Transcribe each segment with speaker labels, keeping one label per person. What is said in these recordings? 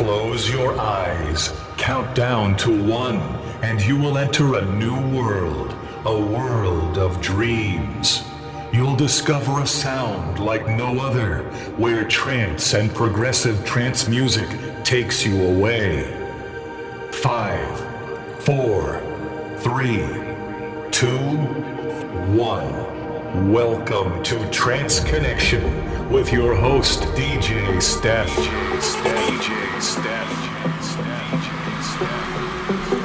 Speaker 1: Close your eyes, count down to one, and you will enter a new world, a world of dreams. You'll discover a sound like no other, where trance and progressive trance music takes you away. Five, four, three, two, one. Welcome to Trance Connection with your host, DJ Steph. DJ Steph. DJ Steph.
Speaker 2: Trance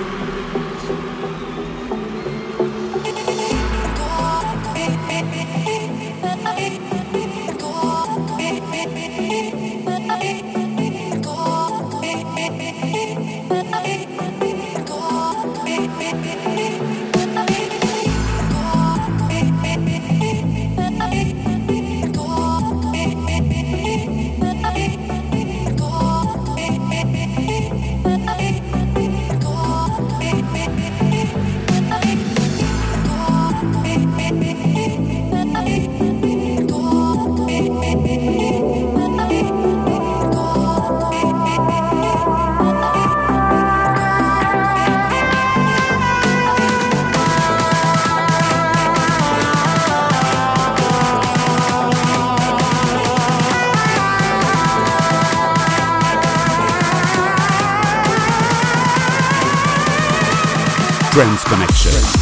Speaker 2: Connection.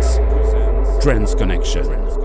Speaker 3: presents
Speaker 1: Trance Connection.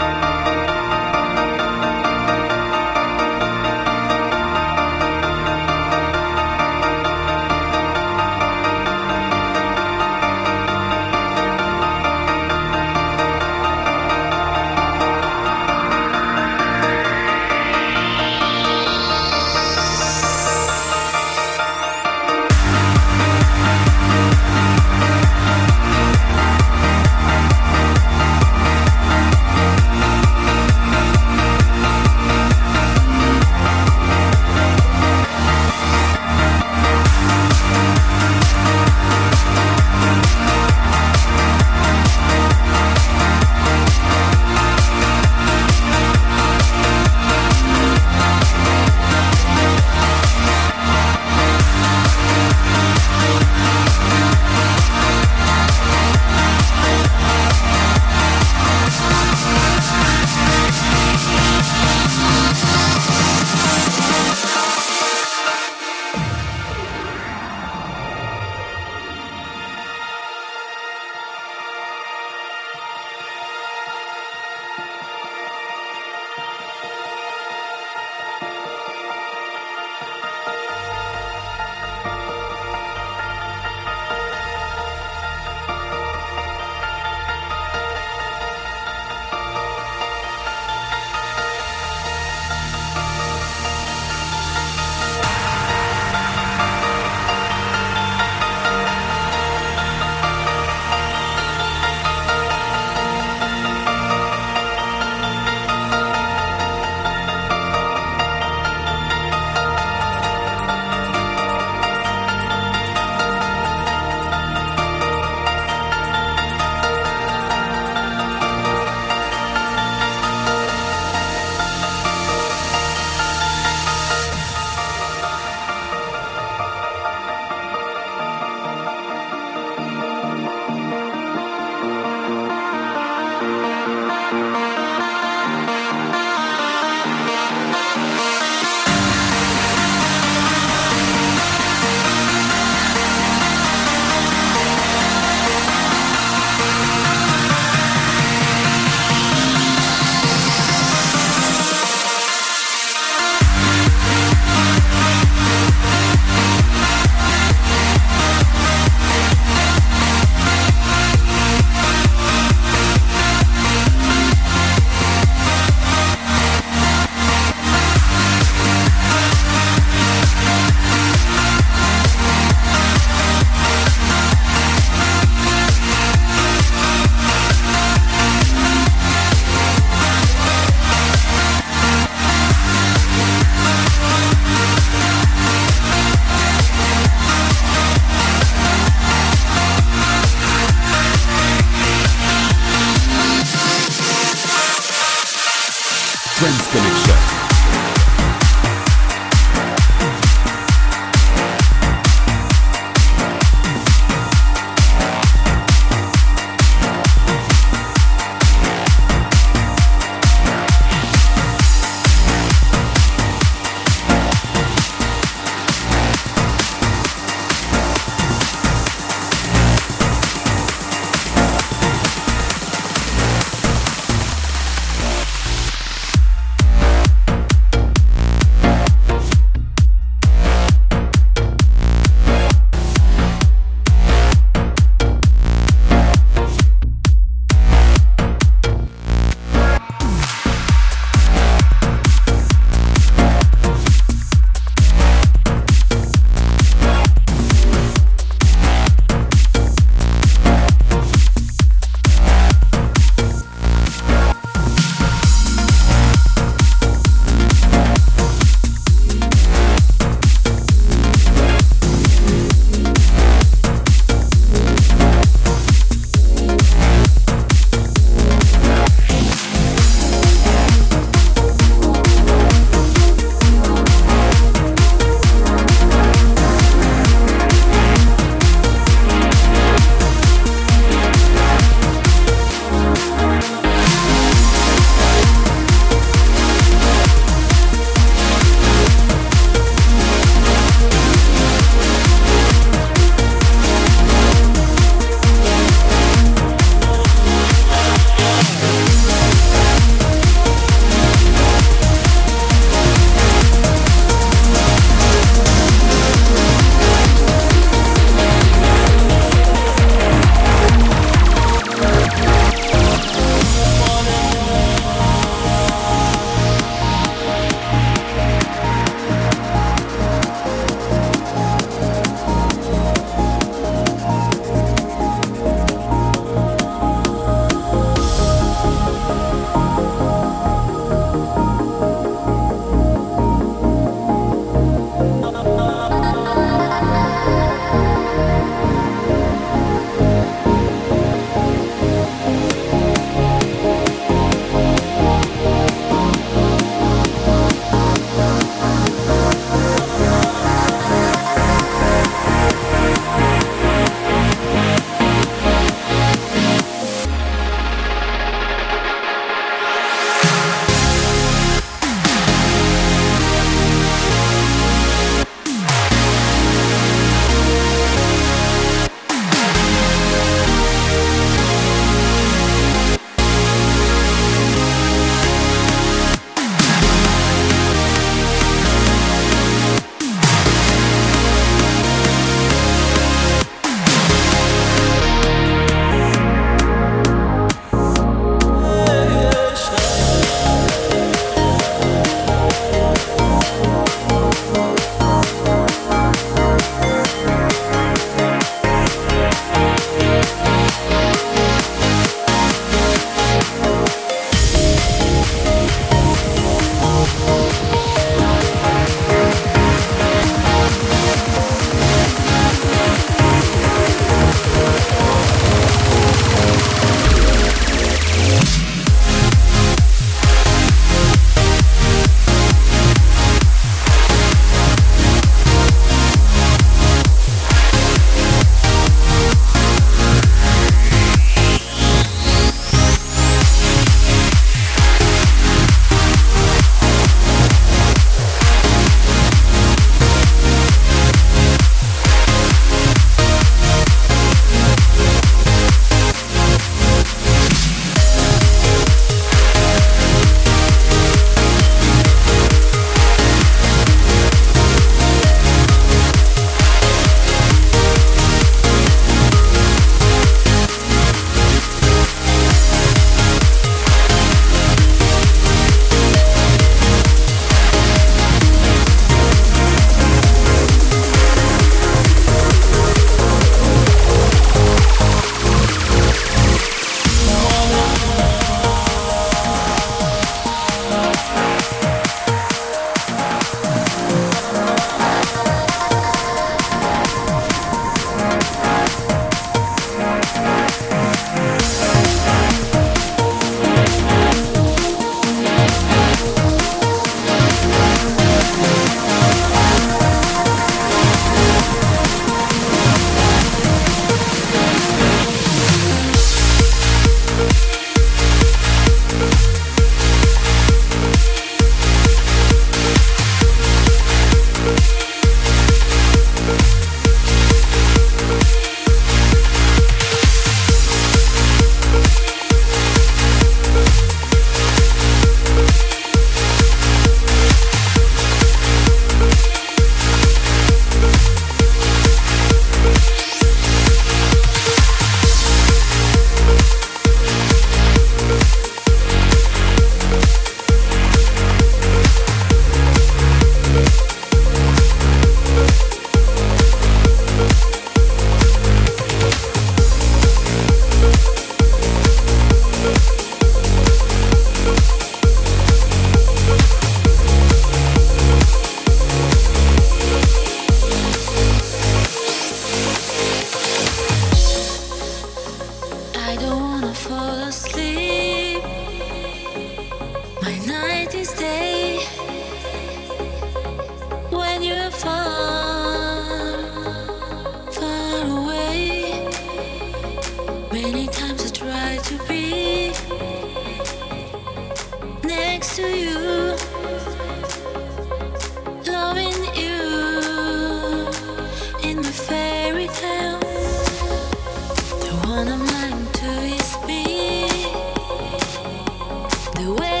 Speaker 1: the way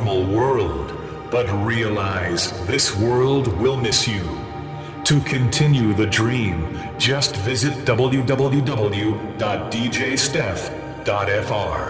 Speaker 1: normal world, but realize this world will miss you. To continue the dream, just visit www.djsteph.fr.